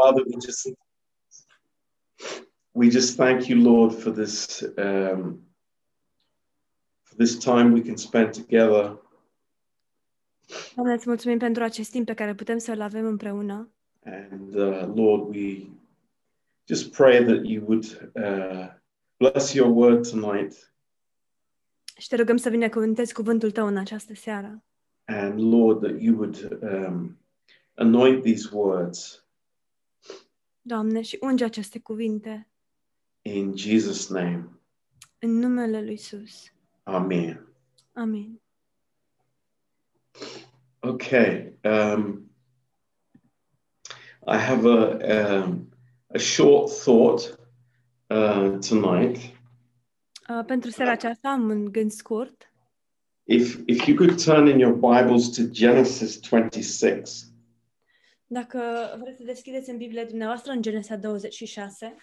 Father, we just we just thank you, Lord, for this um, for this time we can spend together. Doamne, îți mulțumim pentru acest timp pe care putem să-l avem împreună. And uh, Lord, we just pray that you would uh, bless your word tonight. Și te rugăm să binecuvântezi cuvântul tău în această seară. And Lord, that you would um, anoint these words Doamne, și unge aceste cuvinte in Jesus' name. în numele lui Isus. Amen. Amin. Okay. Um, I have a um, a short thought uh, tonight. Uh, pentru seara aceasta am un gând scurt. If if you could turn in your Bibles to Genesis 26. Dacă vreți să deschideți în Biblie dumneavoastră în Genesa 26,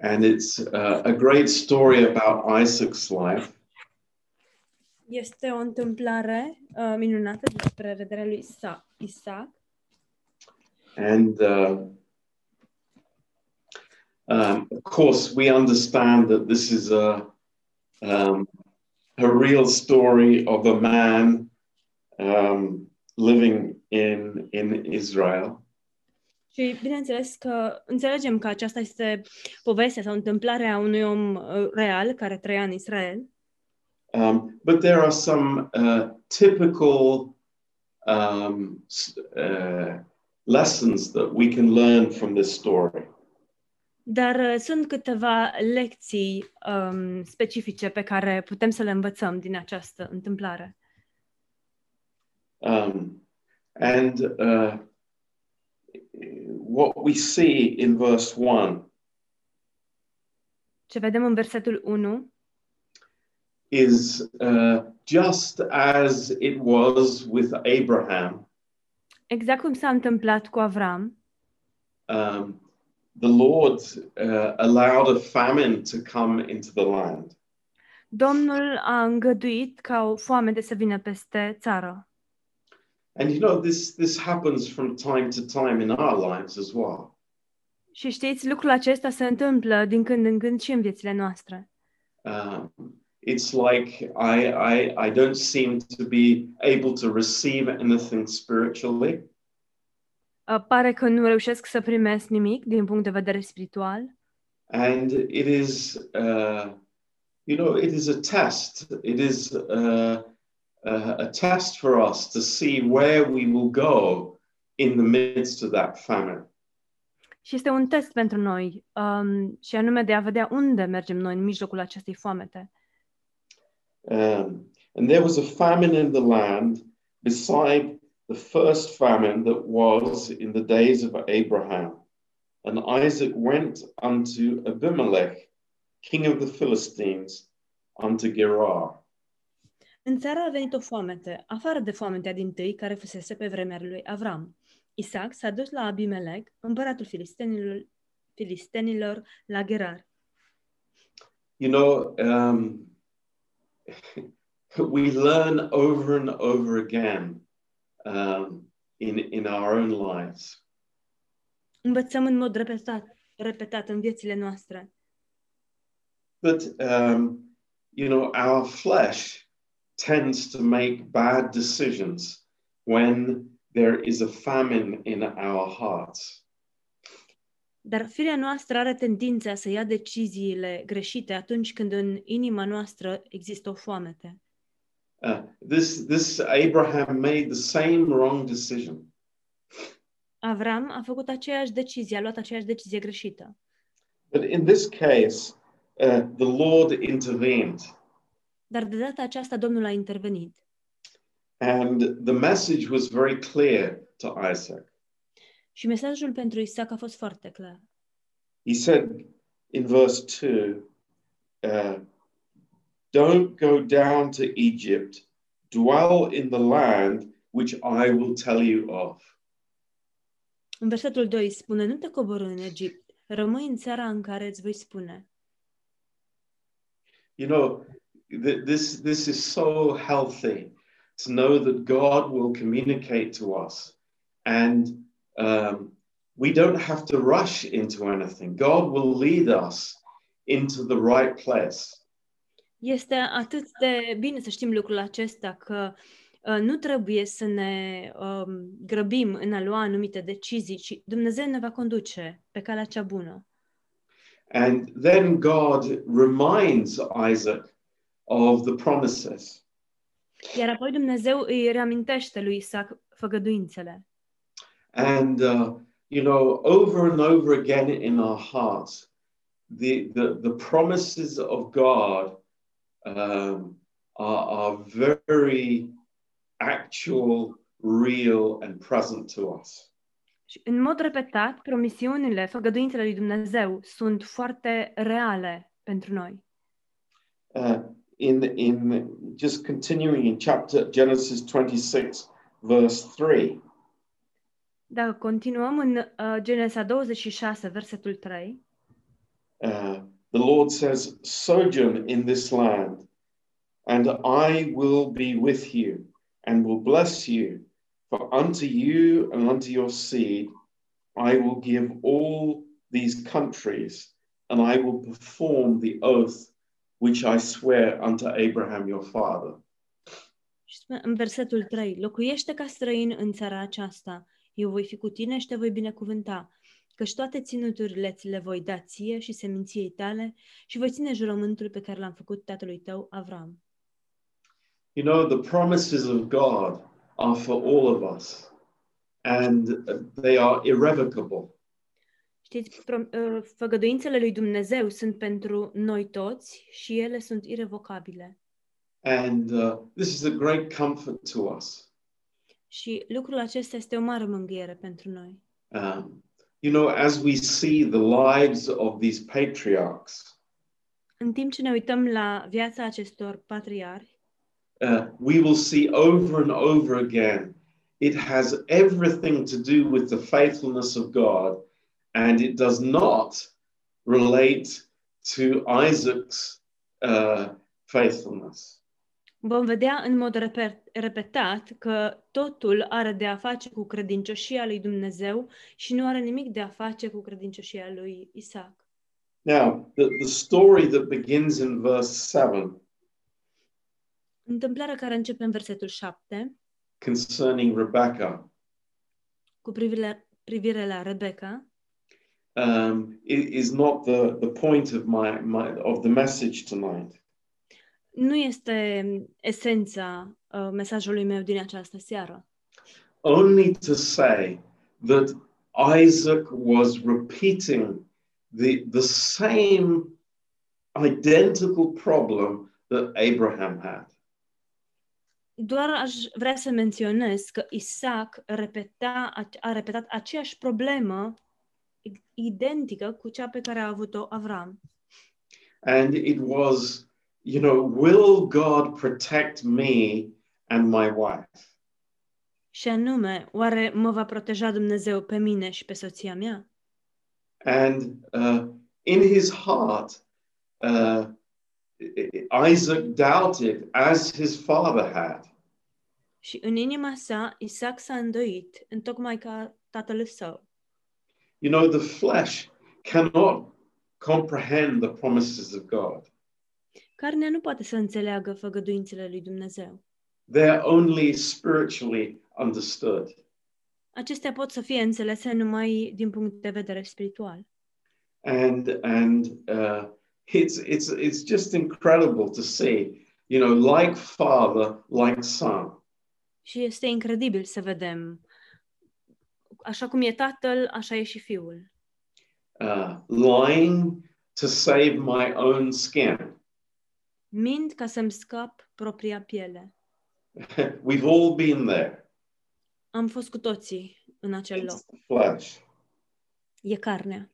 And it's uh, a great story about Isaac's life. este o întâmplare uh, minunată despre rederea lui Isa- Isaac. And uh, um, of course, we understand that this is a, um, a real story of a man um, living in, in Israel. Și bineînțeles că înțelegem că aceasta este povestea sau întâmplarea unui om uh, real care trăia în Israel. Um, but there are some uh, typical um, uh, lessons that we can learn from this story. Dar uh, sunt câteva lecții um, specifice pe care putem să le învățăm din această întâmplare. Um, and uh, what we see in verse 1 Ce vedem în versetul 1 is uh, just as it was with Abraham. Exact cum s-a întâmplat cu Avram, Um, the Lord uh, allowed a famine to come into the land. Domnul a îngăduit ca o foamete să vină peste țară. And you know, this, this happens from time to time in our lives as well. Și știți, lucrul acesta se întâmplă din când în când și în viețile noastre. Um, it's like I, I, I don't seem to be able to receive anything spiritually. Uh, Pare că nu reușesc să primesc nimic din punct de vedere spiritual And it is, uh, you know, it is a test. It is uh, uh, a test for us to see where we will go in the midst of that famine. și este un test pentru noi, um, și anume de a vedea unde mergem noi în mijlocul acestei foamete. Um, and there was a famine in the land beside the first famine that was in the days of Abraham. And Isaac went unto Abimelech, king of the Philistines, unto Gerar. În țară a venit o foamete, afară de foametea din tâi care fusese pe vremea lui Avram. Isaac s-a dus la Abimelec, împăratul filistenilor, filistenilor la Gerar. You know, um, we learn over and over again um, in, in our own lives. Învățăm în mod repetat, repetat în viețile noastre But, um, you know, our flesh tends to make bad decisions when there is a famine in our hearts. Dar firea noastră are tendința să ia deciziile greșite atunci când în inima noastră există o foamete. Uh, this, this Abraham made the same wrong decision. Avram a făcut aceeași decizie, a luat aceeași decizie greșită. But in this case, uh, the Lord intervened. Dar de data aceasta Domnul a intervenit. And the message was very clear to Isaac. Și mesajul pentru Isaac a fost foarte clar. He said in verse 2 uh, Don't go down to Egypt, dwell in the land which I will tell you of. În versetul 2 spune, nu te coborâ în Egipt, rămâi în țara în care îți voi spune. You know, th- this, this is so healthy to know that God will communicate to us and um, we don't have to rush into anything. God will lead us into the right place. Este atât de bine să știm lucrul acesta că uh, nu trebuie să ne um, grăbim în a lua anumite decizii, ci Dumnezeu ne va conduce pe calea cea bună. And then God reminds Isaac of the promises. Iar apoi Dumnezeu îi reamintește lui Isaac făgăduințele. And, uh, you know, over and over again in our hearts, the, the, the promises of God um, are, are very actual, real, and present to us. Și în mod repetat, promisiunile, făgăduințele lui Dumnezeu sunt foarte reale pentru noi. Uh, in, in just continuing in chapter Genesis 26, verse 3, Dacă continuăm în uh, Genesa 26, versetul 3, uh, the Lord says, Sojourn in this land, and I will be with you, and will bless you. For unto you and unto your seed I will give all these countries, and I will perform the oath which I swear unto Abraham your father. În versetul 3, locuiește ca străin în țara aceasta, eu voi fi cu tine și te voi binecuvânta, căci toate ținuturile ți le voi da ție și seminției tale și voi ține jurământul pe care l-am făcut tatălui tău, Avram. You know, the promises of God are for all of us, and they are irrevocable. Știți, pro- uh, făgăduințele lui Dumnezeu sunt pentru noi toți și ele sunt irrevocabile. And uh, this is a great comfort to us. Și lucrul acesta este o mare mângâiere pentru noi. Um, you know, as we see the lives of these patriarchs, În timp ce ne uităm la viața acestor patriarhi, uh, we will see over and over again it has everything to do with the faithfulness of God, and it does not relate to Isaac's uh, faithfulness. vom vedea în mod reper- repetat că totul are de a face cu credincioșia lui Dumnezeu și nu are nimic de a face cu credincioșia lui Isaac. Now, the, the story that begins in verse 7 Întâmplarea care începe în versetul 7, concerning Rebecca cu privire, privire la Rebecca, um, i- is not the, the point of my, my of the message tonight. nu este esența uh, mesajului meu din această seară, only to say that Isaac was repeating the, the same identical problem that Abraham had. doar aș vrea să menționez că Isaac repeta, a repetat aceeași problemă identică cu cea pe care a avut-o Avram. And it was, you know, will God protect me and my wife? Și anume, oare mă va proteja Dumnezeu pe mine și pe soția mea? And uh, in his heart, uh, Isaac doubted, as his father had. Și în inima sa, Isaac s-a îndoit, întocmai ca tatăl său. You know, the flesh cannot comprehend the promises of God. Carnea nu poate să înțeleagă făgăduințele lui Dumnezeu. They're only spiritually understood. Acestea pot să fie înțelese numai din punct de vedere spiritual. And and uh, it's it's it's just incredible to see, you know, like father, like son. Și este incredibil să vedem, așa cum e tatăl, așa e și fiul. Uh, lying to save my own skin. Mint ca să-mi scap propria piele. We've all been there. Am fost cu toții în acel loc. It's the flesh. E carnea.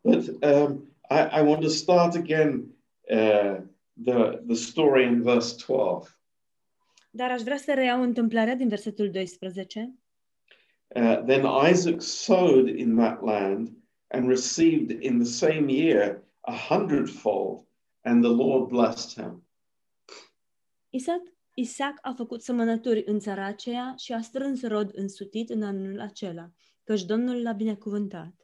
But um, I, I want to start again uh, the the story in verse twelve. Dar aș vrea să reiau întâmplarea din versetul 12. Uh, then Isaac sowed in that land and received in the same year a hundredfold, and the Lord blessed him. Isaac, Isaac a făcut semănături în țara aceea și a strâns rod însutit în anul acela. căci Domnul l-a binecuvântat.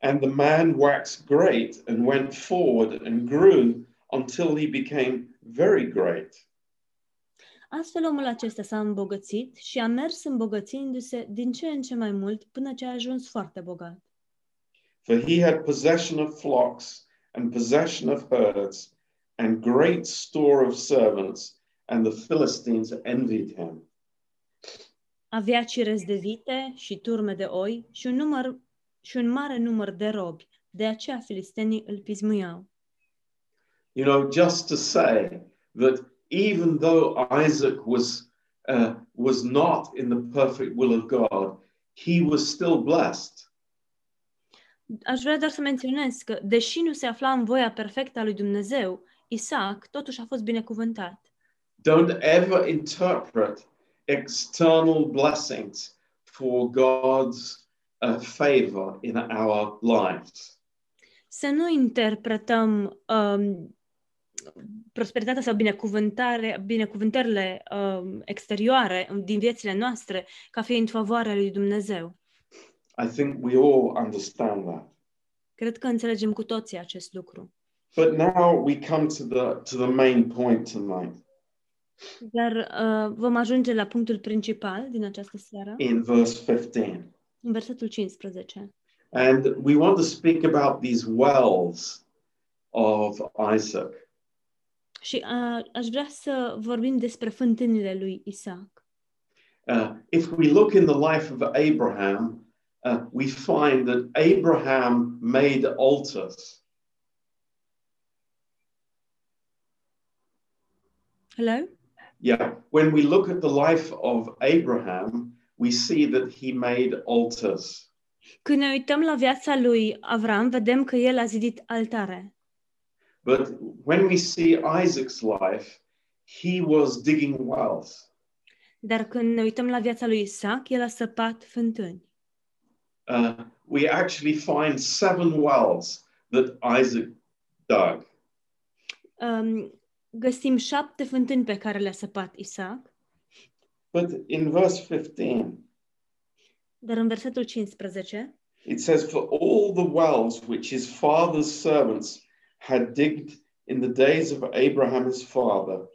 And the man waxed great and went forward and grew until he became very great. Astfel omul acesta s-a îmbogățit și a mers îmbogățindu-se din ce în ce mai mult până ce a ajuns foarte bogat. For he had possession of flocks and possession of herds and great store of servants, and the Philistines envied him. Avea cirezi de vite și turme de oi și un, număr, și un mare număr de robi, de aceea filistenii îl pismuiau. You know, just to say that even though Isaac was uh, was not in the perfect will of God, he was still blessed. Aș vrea doar să menționez că, deși nu se afla în voia perfectă a lui Dumnezeu, Isaac totuși a fost binecuvântat. Don't ever interpret external blessings for God's uh, favor in our lives. Să nu interpretăm um, prosperitatea sau binecuvântare, binecuvântările um, exterioare din viețile noastre ca fiind favoarea lui Dumnezeu. I think we all understand that. Cred că înțelegem cu toții acest lucru. But now we come to the to the main point tonight Dar uh, vom ajunge la punctul principal din această seară, in verse 15. în versetul 15. And we want to speak about these wells of Isaac. Și uh, aș vrea să vorbim despre fântânile lui Isaac. Uh, if we look in the life of Abraham, uh, we find that Abraham made altars. Hello? Yeah, when we look at the life of Abraham, we see that he made altars. Când ne uităm la viața lui Avram, vedem că el a zidit altare. But when we see Isaac's life, he was digging wells. Dar când ne uităm la viața lui Isaac, el a săpat fântâni. Uh, we actually find seven wells that Isaac dug. Um, găsim șapte fântâni pe care le-a săpat Isaac, But in verse 15, dar în versetul 15 it says, For all the wells which his father's servants had digged in the days of Abraham his father,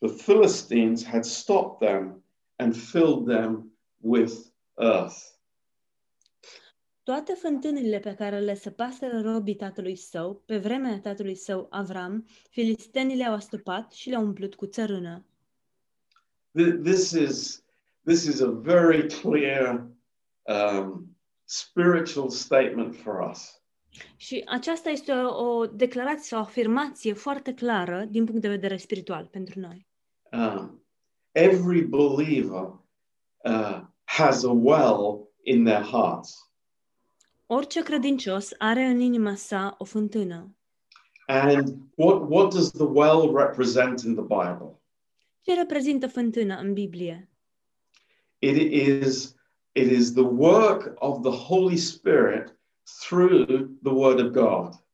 the Philistines had stopped them and filled them with earth. toate fântânile pe care le săpaseră robii tatălui său, pe vremea tatălui său Avram, filistenii le-au astupat și le-au umplut cu țărână. This is, this is a very clear um, spiritual statement for us. Și aceasta este o, o declarație sau o afirmație foarte clară din punct de vedere spiritual pentru noi. Um, every believer uh, has a well in their hearts. Orice credincios are în inima sa o fântână. And what, what does the well represent in the Bible? Ce reprezintă fântâna în Biblie? It is, it is the work of the Holy Spirit through the Word of God.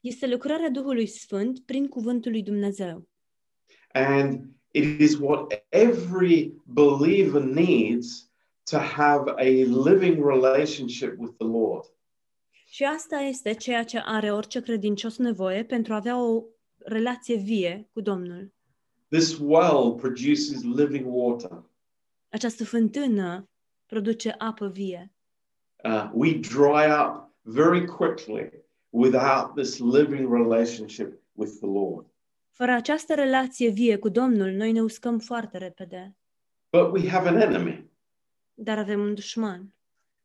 Este lucrarea Duhului Sfânt prin cuvântul lui Dumnezeu. And it is what every believer needs to have a living relationship with the Lord. Și asta este ceea ce are orice credincios nevoie pentru a avea o relație vie cu Domnul. This well produces living water. Această fântână produce apă vie. Uh, we dry up very quickly without this living relationship with the Lord. Fără această relație vie cu Domnul, noi ne uscăm foarte repede. But we have an enemy. Dar avem un dușman.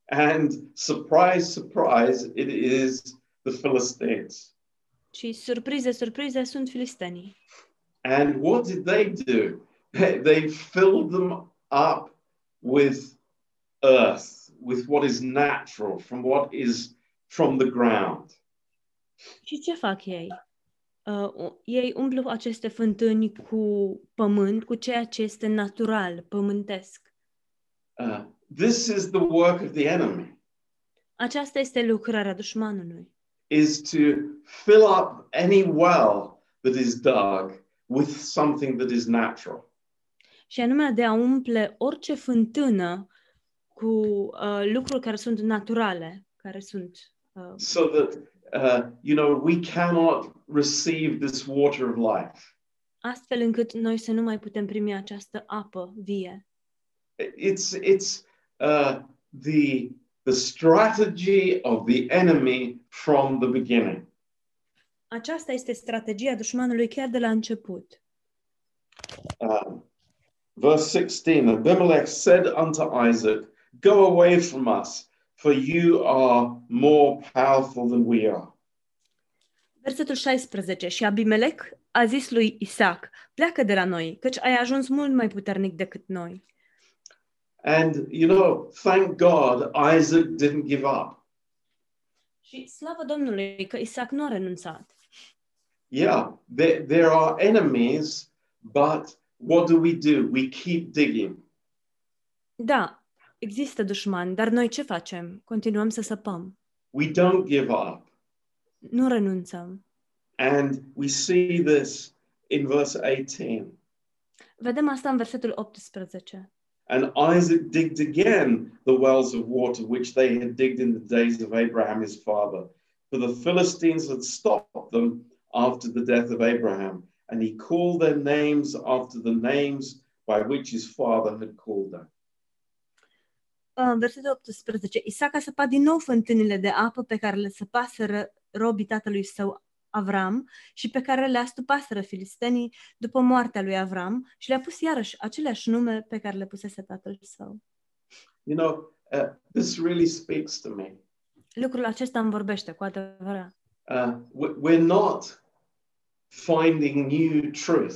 And surprise, surprise, it is the Philistines. Și surprize, surprize sunt filistenii. And what did they do? They filled them up with earth, with what is natural, from what is from the ground. Și ce fac ei? Uh, u- ei umplu aceste fântâni cu pământ, cu ceea ce este natural, pământesc. Uh, this is the work of the enemy, Aceasta este lucrarea dușmanului. is to fill up any well that is dug with something that is natural. Și anume de a umple orice fântână cu uh, lucruri care sunt naturale, care sunt uh, so that, uh, you know, we cannot receive this water of life. astfel încât noi să nu mai putem primi această apă vie. It's, it's uh, the, the strategy of the enemy from the beginning. Aceasta este strategia dușmanului chiar de la început. Um, verse 16 Abimelech said unto Isaac, Go away from us, for you are more powerful than we are. Versetul 16. Și Abimelec a zis lui Isaac, pleacă de la noi, căci ai ajuns mult mai puternic decât noi. And, you know, thank God Isaac didn't give up. Și slavă Domnului că Isaac nu a renunțat. Yeah, there, there are enemies, but what do we do? We keep digging. Da, există dușmani, dar noi ce facem? Continuăm să săpăm. We don't give up. Nu renunțăm. And we see this in verse 18. Vedem asta în versetul 18. And Isaac digged again the wells of water which they had digged in the days of Abraham his father. For the Philistines had stopped them after the death of Abraham, and he called their names after the names by which his father had called them. Uh, Versetul 18. Isaac a săpat din nou fântânile de apă pe care le săpaseră robii tatălui său Avram și pe care le astupaseră filistenii după moartea lui Avram și le-a pus iarăși aceleași nume pe care le pusese tatăl său. You know, uh, this really speaks to me. Lucrul acesta îmi vorbește cu adevărat. Uh, we- we're not finding new truth.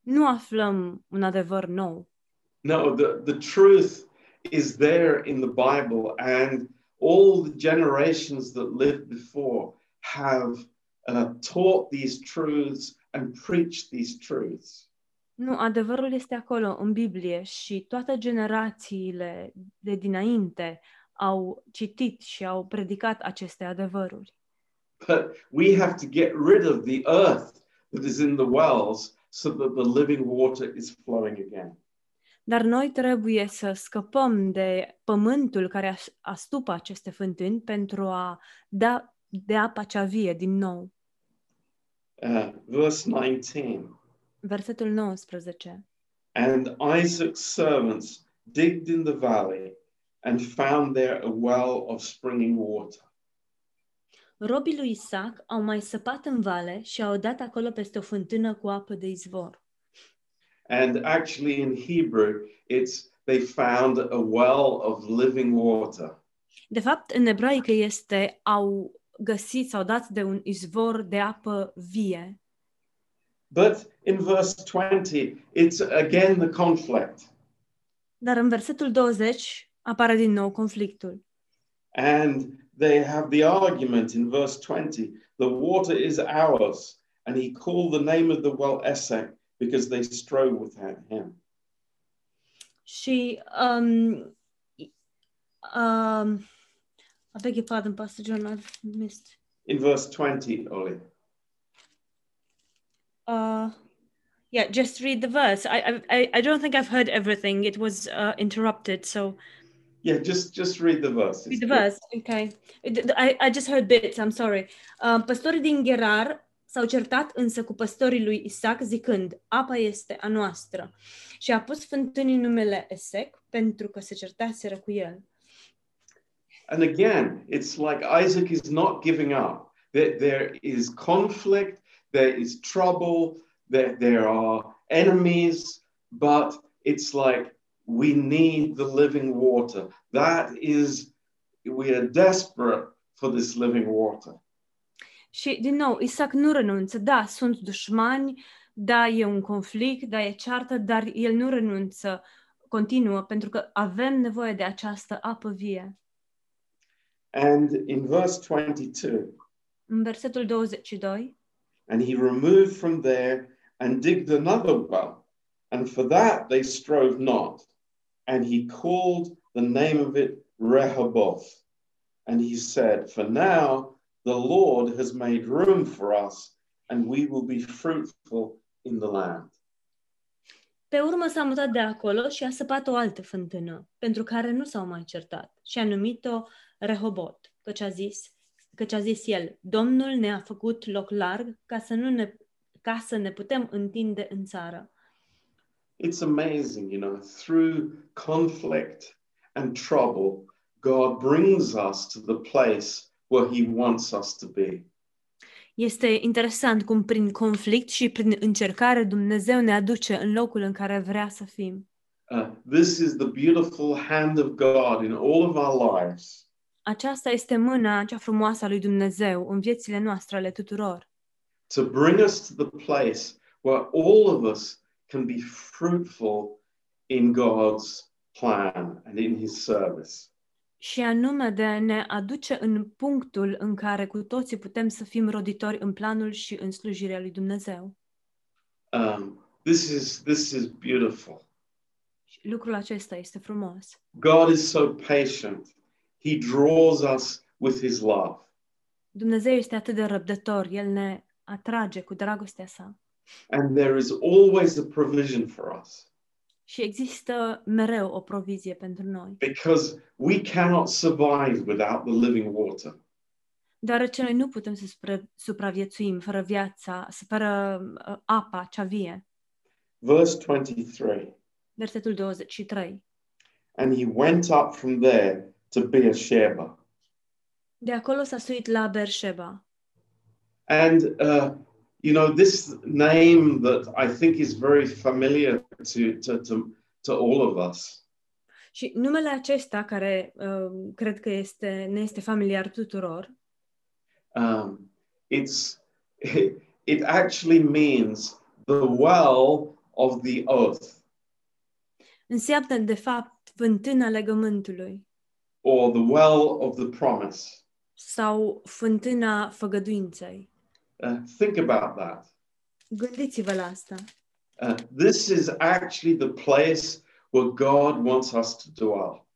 Nu aflăm un adevăr nou. No, the, the truth is there in the Bible, and all the generations that lived before have uh, taught these truths and preached these truths. Nu, adevărul este acolo, în Biblie, și toate generațiile de dinainte au citit și au predicat aceste adevăruri. But we have to get rid of the earth that is in the wells so that the living water is flowing again. Dar noi trebuie să scăpăm de pământul care as- astupă aceste fântâni pentru a da de apa cea vie din nou. Uh, verse 19 Versetul 19. And Isaac's servants digged in the valley and found there a well of springing water. Robii lui Isaac au mai săpat în vale și au dat acolo peste o fântână cu apă de izvor. And actually, in Hebrew, it's they found a well of living water. De fapt, în ebraică este au găsit sau dat de un izvor de apă vie. But in verse 20, it's again the conflict. Dar în versetul 20 apare din nou conflictul. And they have the argument in verse 20 the water is ours. And he called the name of the well Esek because they strove without him. She, um, i- um, I beg your pardon, Pastor John, I've missed. In verse 20, Oli. Uh, yeah, just read the verse. I, I, I- don't think I've heard everything. It was uh, interrupted, so Yeah, just just read the verse. read the good. verse. Okay, I, I just heard bits. I'm sorry. Uh, păstorii din Gerar s-au certat însă cu păstorii lui Isaac zicând, apa este a noastră. Și a pus fântânii numele Esec pentru că se certaseră cu el. And again, it's like Isaac is not giving up. There, there is conflict, there is trouble, there, there are enemies, but it's like we need the living water. That is, we are desperate for this living water. Și, din nou, Isaac nu renunță. Da, sunt dușmani, da, e un conflict, da, e ceartă, dar el nu renunță, continuă, pentru că avem nevoie de această apă vie. And in verse 22, În versetul 22, and he removed from there and digged another well, and for that they strove not. And he called the name of it Rehoboth. And he said, For now the Lord has made room for us, and we will be fruitful in the land. Pe urmă s-a mutat de acolo și a săpat o altă fântână, pentru care nu s-au mai certat, și a numit-o Rehobot, căci a zis, căci a zis el, Domnul ne-a făcut loc larg ca să, nu ne, ca să ne putem întinde în țară. It's amazing, you know, through conflict and trouble, God brings us to the place where He wants us to be. Este interesant cum prin conflict și prin încercare Dumnezeu ne aduce în locul în care vrea să fim. Uh, this is the beautiful hand of God in all of our lives. Aceasta este mâna cea frumoasă a lui Dumnezeu în viețile noastre ale tuturor. to bring us to the place where all of us can be fruitful in God's plan and in His service. Și anume de a ne aduce în punctul în care cu toții putem să fim roditori în planul și în slujirea lui Dumnezeu. Um, this is this is beautiful. Și lucrul acesta este frumos. God is so patient. He draws us with His love. Dumnezeu este atât de răbdător, El ne atrage cu dragostea sa. And there is always a provision for us Și există mereu o provizie pentru noi. because we cannot survive without the living water. Deoarece noi nu putem să supra- supraviețuim fără viața, fără uh, apa cea vie. Verse 23 Versetul 23. And he went up from there to Beersheba. De acolo s-a suit la Bersheba. And, uh, you know, this name that I think is very familiar to, to, to, to all of us. Și numele acesta, care uh, cred că este, ne este familiar tuturor, Um, it's, it, it actually means the well of the oath înseamnă, de fapt, fântâna legământului or the well of the promise. sau fântâna făgăduinței. Uh, think about that. Gândiți-vă la asta. Uh, this is actually the place where God wants us to dwell.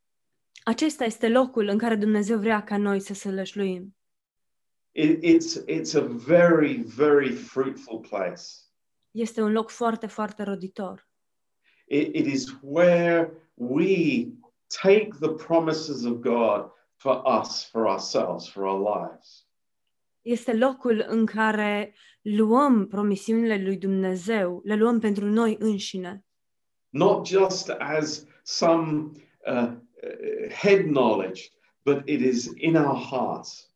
Acesta este locul în care Dumnezeu vrea ca noi să se lășluim. It, it's, it's a very, very fruitful place. Este un loc foarte, foarte roditor. It, it is where we take the promises of God for us, for ourselves, for our lives. Este locul în care luăm promisiunile lui Dumnezeu, le luăm pentru noi înșine. Not just as some uh, uh, head knowledge, but it is in our hearts.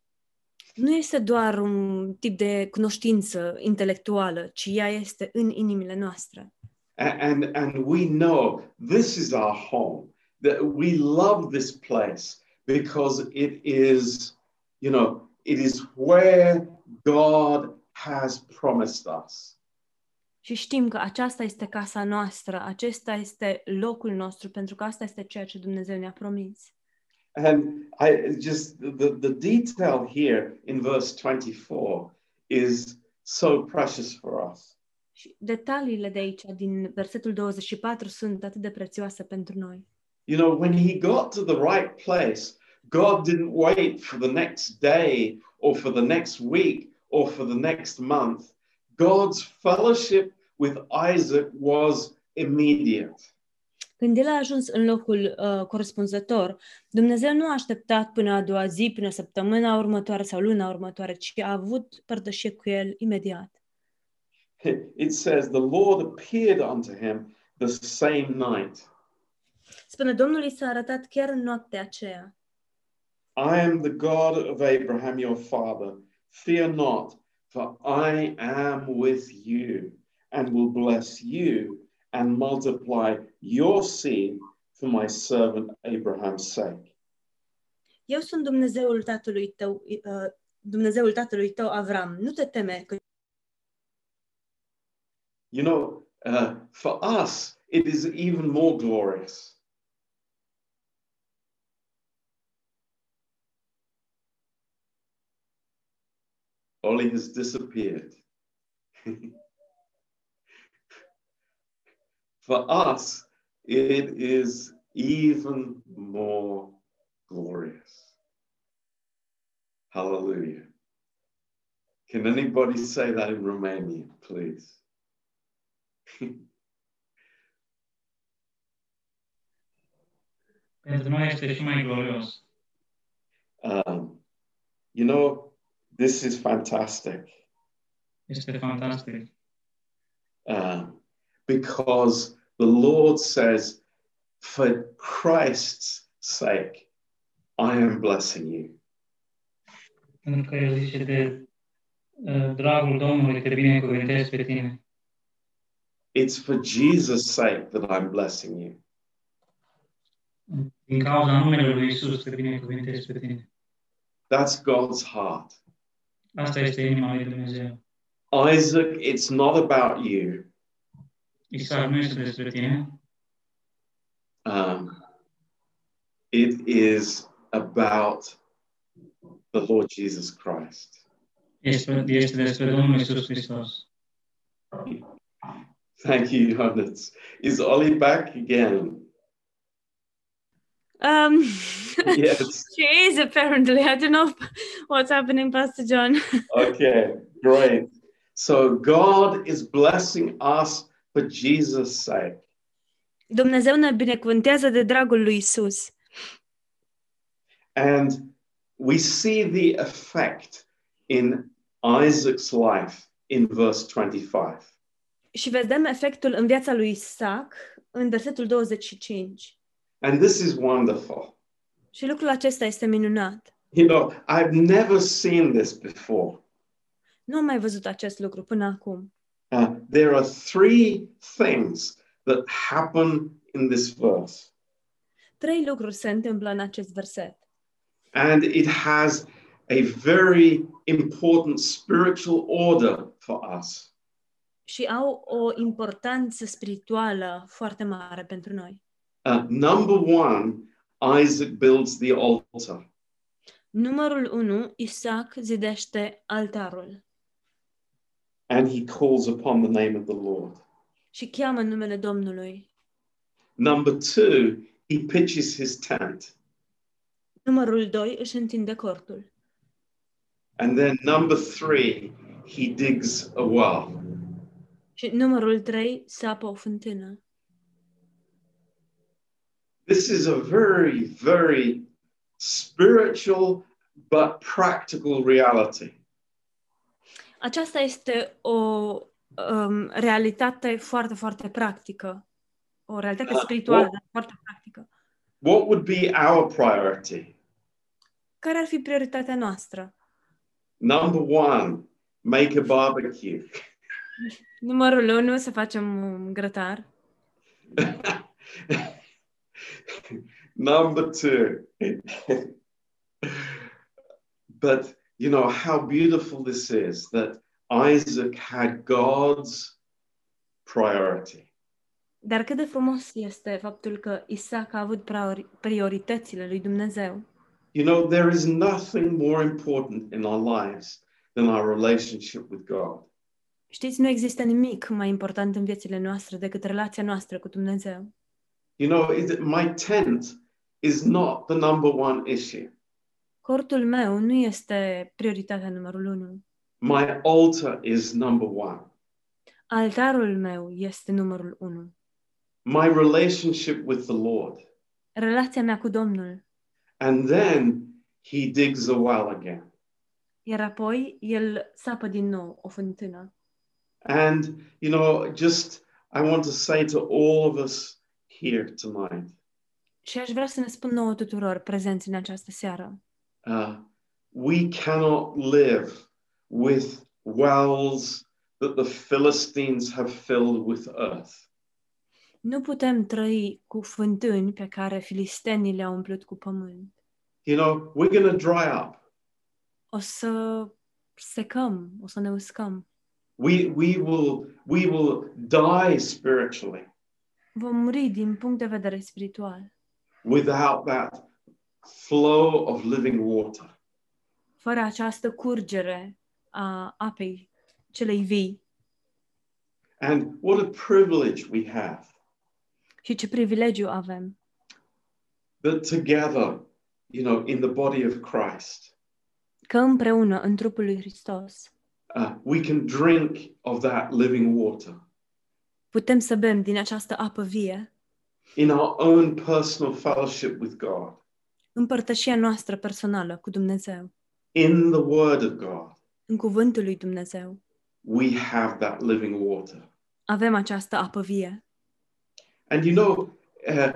Nu este doar un tip de cunoștință intelectuală, ci ea este în inimile noastre. A- And, and we know this is our home, that we love this place because it is, you know, it is where God has promised us. Și știm că aceasta este casa noastră, acesta este locul nostru, pentru că asta este ceea ce Dumnezeu ne-a promis. And I just, the, the detail here in verse 24 is so precious for us. Și detaliile de aici, din versetul 24, sunt atât de prețioase pentru noi. You know, when he got to the right place, God didn't wait for the next day or for the next week or for the next month. God's fellowship with Isaac was immediate. Când el a ajuns în locul uh, corespunzător, Dumnezeu nu a așteptat până a doua zi, până săptămâna următoare sau luna următoare, ci a avut părtășie cu el imediat. It says, The Lord appeared unto him the same night. Spune, Domnul i s-a arătat chiar în noaptea aceea. I am the God of Abraham your father. Fear not, for I am with you and will bless you and multiply your seed for my servant Abraham's sake. Eu sunt Dumnezeul tatălui tău, uh, Dumnezeul tatălui tău Avram. Nu te teme, că You know, uh, for us, it is even more glorious. Ollie has disappeared. For us, it is even more glorious. Hallelujah. Can anybody say that in Romanian, please? Mai. Um, you know, this is fantastic Este fantastic. um, because the Lord says, for Christ's sake, I am blessing you. Pentru că el zice de uh, dragul Domnului te binecuvântez pe tine. It's for Jesus' sake that I'm blessing you. Din cauza numelui lui te binecuvântez pe tine. That's God's heart. Asta este inima lui Dumnezeu. Isaac, it's not about you. Isaac nu este despre tine, Um, it is about the Lord Jesus Christ. este, este despre Domnul Isus Hristos. Thank you, Johannes. Is Ollie back again? Um, Yes. she is apparently. I don't know what's happening, Pastor John. Okay, great. So God is blessing us for Jesus' sake. Dumnezeu ne binecuvântează de dragul lui Isus. And we see the effect in Isaac's life in verse 25. Și vedem efectul în viața lui Isaac în versetul 25. And this is wonderful. Și lucrul acesta este minunat. You know, I've never seen this before. Nu am mai văzut acest lucru până acum. Uh, there are three things that happen in this verse, Trei lucruri se întâmplă în acest verset. and it has a very important spiritual order for us. Și au o importanță spirituală foarte mare pentru noi. Uh, number one, Isaac builds the altar. Numărul 1, Isaac zidește altarul and he calls upon the name of the Lord. și cheamă numele Domnului. Number two, he pitches his tent. Numărul 2 își întinde cortul. And then number three, he digs a well. Și numărul 3 sapă o fântână. This is a very, very spiritual but practical reality. Aceasta este o um, realitate foarte, foarte practică. O realitate Ah, spirituală, o- dar foarte practică. What would be our priority? Care ar fi prioritatea noastră? Number one, make a barbecue. Numărul 1, să facem un grătar. Number two. but you know how beautiful this is that Isaac had God's priority. Dar cât de frumos este faptul că Isaac a avut priori- prioritățile lui Dumnezeu. You know, there is nothing more important in our lives than our relationship with God. Știți, nu există nimic mai important în viețile noastre decât relația noastră cu Dumnezeu. You know, it, my tent is not the number one issue. Cortul meu nu este prioritatea numărul 1. My altar is number one. Altarul meu este numărul 1. My relationship with the Lord. Relația mea cu Domnul. And then he digs a well again. Iar apoi el sapă din nou o fântână. And, you know, just I want to say to all of us here tonight Și aș vrea să ne spun nouă tuturor prezenți în această seară. uh, we cannot live with wells that the Philistines have filled with earth. Nu putem trăi cu fântâni pe care filistenii le-au umplut cu pământ. You know, we're going to dry up. O să secăm, o să ne uscăm. We, we, will, we will die spiritually Vom muri din punct de vedere spiritual, without that flow of living water. fără această curgere a apei celei vii. And what a privilege we have Și ce privilegiu avem that together, you know, in the body of Christ, că împreună, în trupul lui Hristos, uh, we can drink of that living water. Putem să bem din această apă vie in our own personal fellowship with God, Împărtășia noastră personală cu Dumnezeu, in the Word of God, în cuvântul lui Dumnezeu, we have that living water. avem această apă vie. And you know, uh,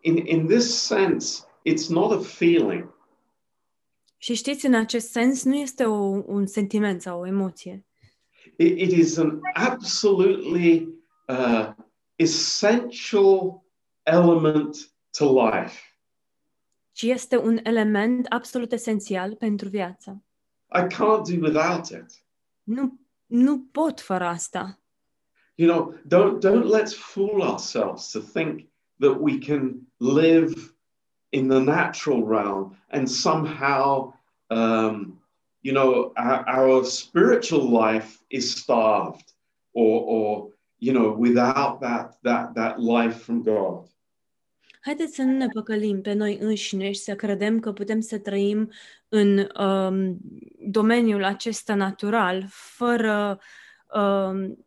in, in this sense, it's not a feeling, Și știți, în acest sens, nu este o, un sentiment sau o emoție, it, it is an absolutely uh, essential element to life. ci este un element absolut esențial pentru viață. I can't do without it. Nu, nu pot fără asta. You know, don't don't let's fool ourselves to think that we can live in the natural realm and somehow, um, you know, our, our spiritual life is starved, or or you know, without that that that life from God. Haideți să nu ne păcălim pe noi înșine și să credem că putem să trăim în um, domeniul acesta natural, fără um,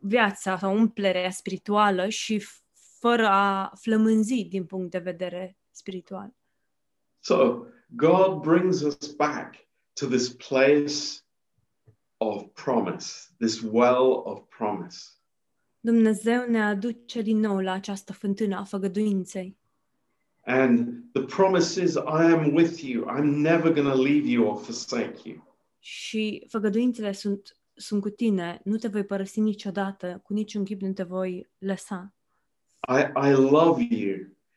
viața sau umplerea spirituală și f- fără a flămânzi din punct de vedere spiritual. So God brings us back to this place of promise, this well of promise. Dumnezeu ne aduce din nou la această fântână a făgăduinței. And the promise is, I am with you. I'm never going to leave you or forsake you. Și făgăduințele sunt, sunt cu tine, nu te voi părăsi niciodată, cu niciun chip nu te voi lăsa. I, I love you.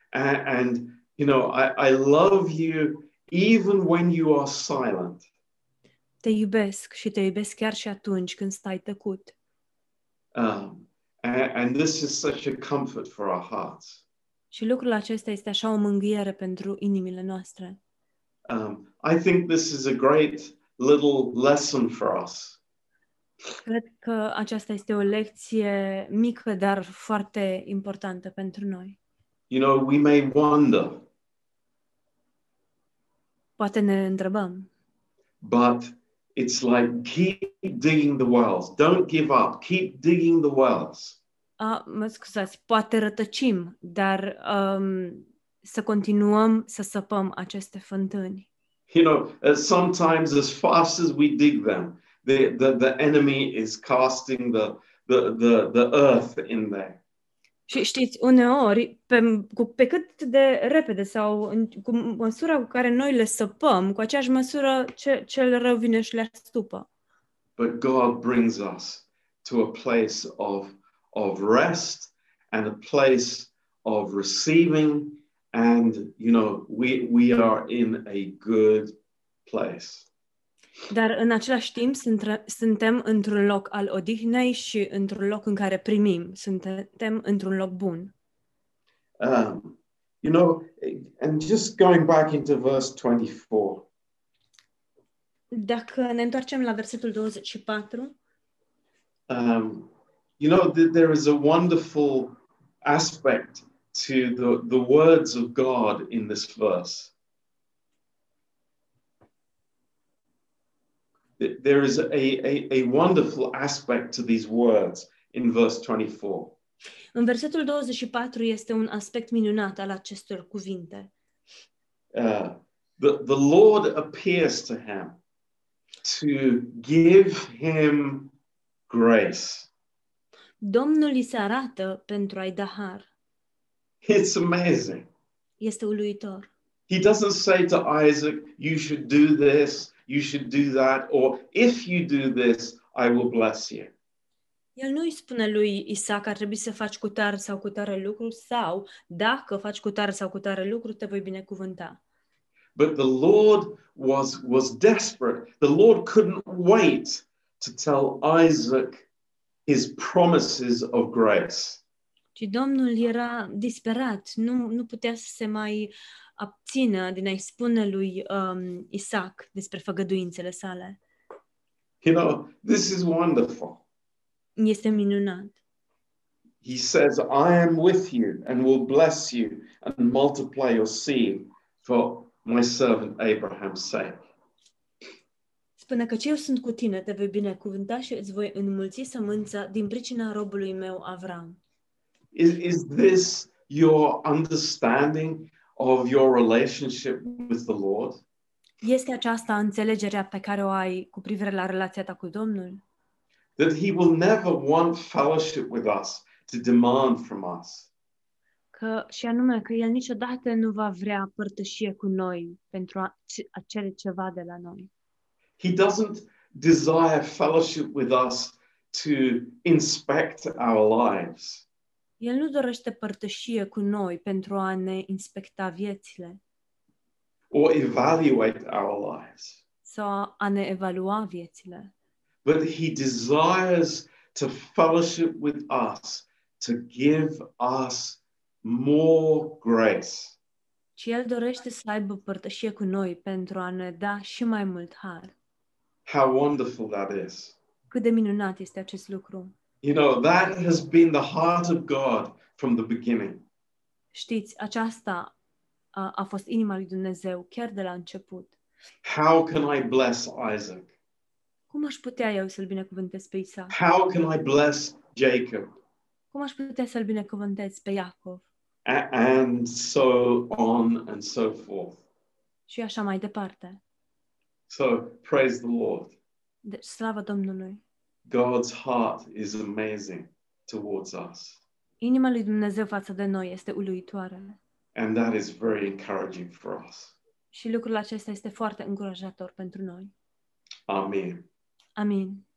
And, and you know, I, I love you even when you are silent. Te iubesc și te iubesc chiar și atunci când stai tăcut. Um, and, and this is such a comfort for our hearts. Și lucrul acesta este așa o mângâiere pentru inimile noastre. Um, I think this is a great little lesson for us. Cred că aceasta este o lecție mică, dar foarte importantă pentru noi. You know, we may wonder, Poate ne întrebăm, but it's like keep digging the wells. Don't give up. Keep digging the wells. a, mă scuzați, poate rătăcim, dar um, să continuăm să săpăm aceste fântâni. You know, uh, sometimes as fast as we dig them, the, the, the enemy is casting the, the, the, the earth in there. Și știți, uneori, pe, cu, pe cât de repede sau în, cu măsura cu care noi le săpăm, cu aceeași măsură ce, cel rău vine și le astupă. But God brings us to a place of, of rest and a place of receiving, and you know, we, we are in a good place. Dar în același timp sunt, suntem într-un loc al odihnei și într-un loc în care primim. Suntem într-un loc bun. Um, you know, and just going back into verse 24, Dacă ne întoarcem la versetul 24, um, you know, th- there is a wonderful aspect to the, the words of God in this verse. There is a, a, a wonderful aspect to these words in verse 24. în versetul 24 este un aspect minunat al acestor cuvinte. Uh, the, the Lord appears to him to give him grace. Domnul îi se arată pentru a-i da har. It's amazing. Este uluitor. He doesn't say to Isaac, You should do this, you should do that, or if you do this, I will bless you. El nu îi spune lui Isaac că ar trebui să faci cu tare sau cu tare lucru sau dacă faci cu tare sau cu tare lucru, te voi binecuvânta. But the Lord was, was desperate. The Lord couldn't wait to tell Isaac his promises of grace. Ci Domnul era disperat, nu, nu putea să se mai abțină din a-i spune lui um, Isaac despre făgăduințele sale. You know, this is wonderful. Este minunat. He says, I am with you and will bless you and multiply your seed for my servant Abraham's sake. Spune că eu sunt cu tine, te voi binecuvânta și îți voi înmulți sămânța din pricina robului meu Avram. Is, is this your understanding of your relationship with the Lord? Este aceasta înțelegerea pe care o ai cu privire la relația ta cu Domnul? That He will never want fellowship with us to demand from us. Că, și anume că El niciodată nu va vrea părtășie cu noi pentru a, ce- a cere ceva de la noi. He doesn't desire fellowship with us to inspect our lives. El nu dorește părtășie cu noi pentru a ne inspecta viețile or evaluate our lives, sau a ne evalua viețile, but He desires to fellowship with us to give us more grace. ci El dorește să aibă părtășie cu noi pentru a ne da și mai mult har. How wonderful that is. Cât de minunat este acest lucru! You know, that has been the heart of God from the beginning. Știți, aceasta a, a fost inima lui Dumnezeu chiar de la început. How can I bless Isaac? Cum aș putea eu să-l binecuvântez pe Isaac? How can I bless Jacob? Cum aș putea să-l binecuvântez pe Iacov? A- and so on and so forth. Și așa mai departe. So praise the Lord. Deci, slavă Domnului! God's heart is amazing towards us. Inima lui Dumnezeu față de noi este uluitoare. And that is very encouraging for us. Și lucrul acesta este foarte încurajator pentru noi. Amen. Amin.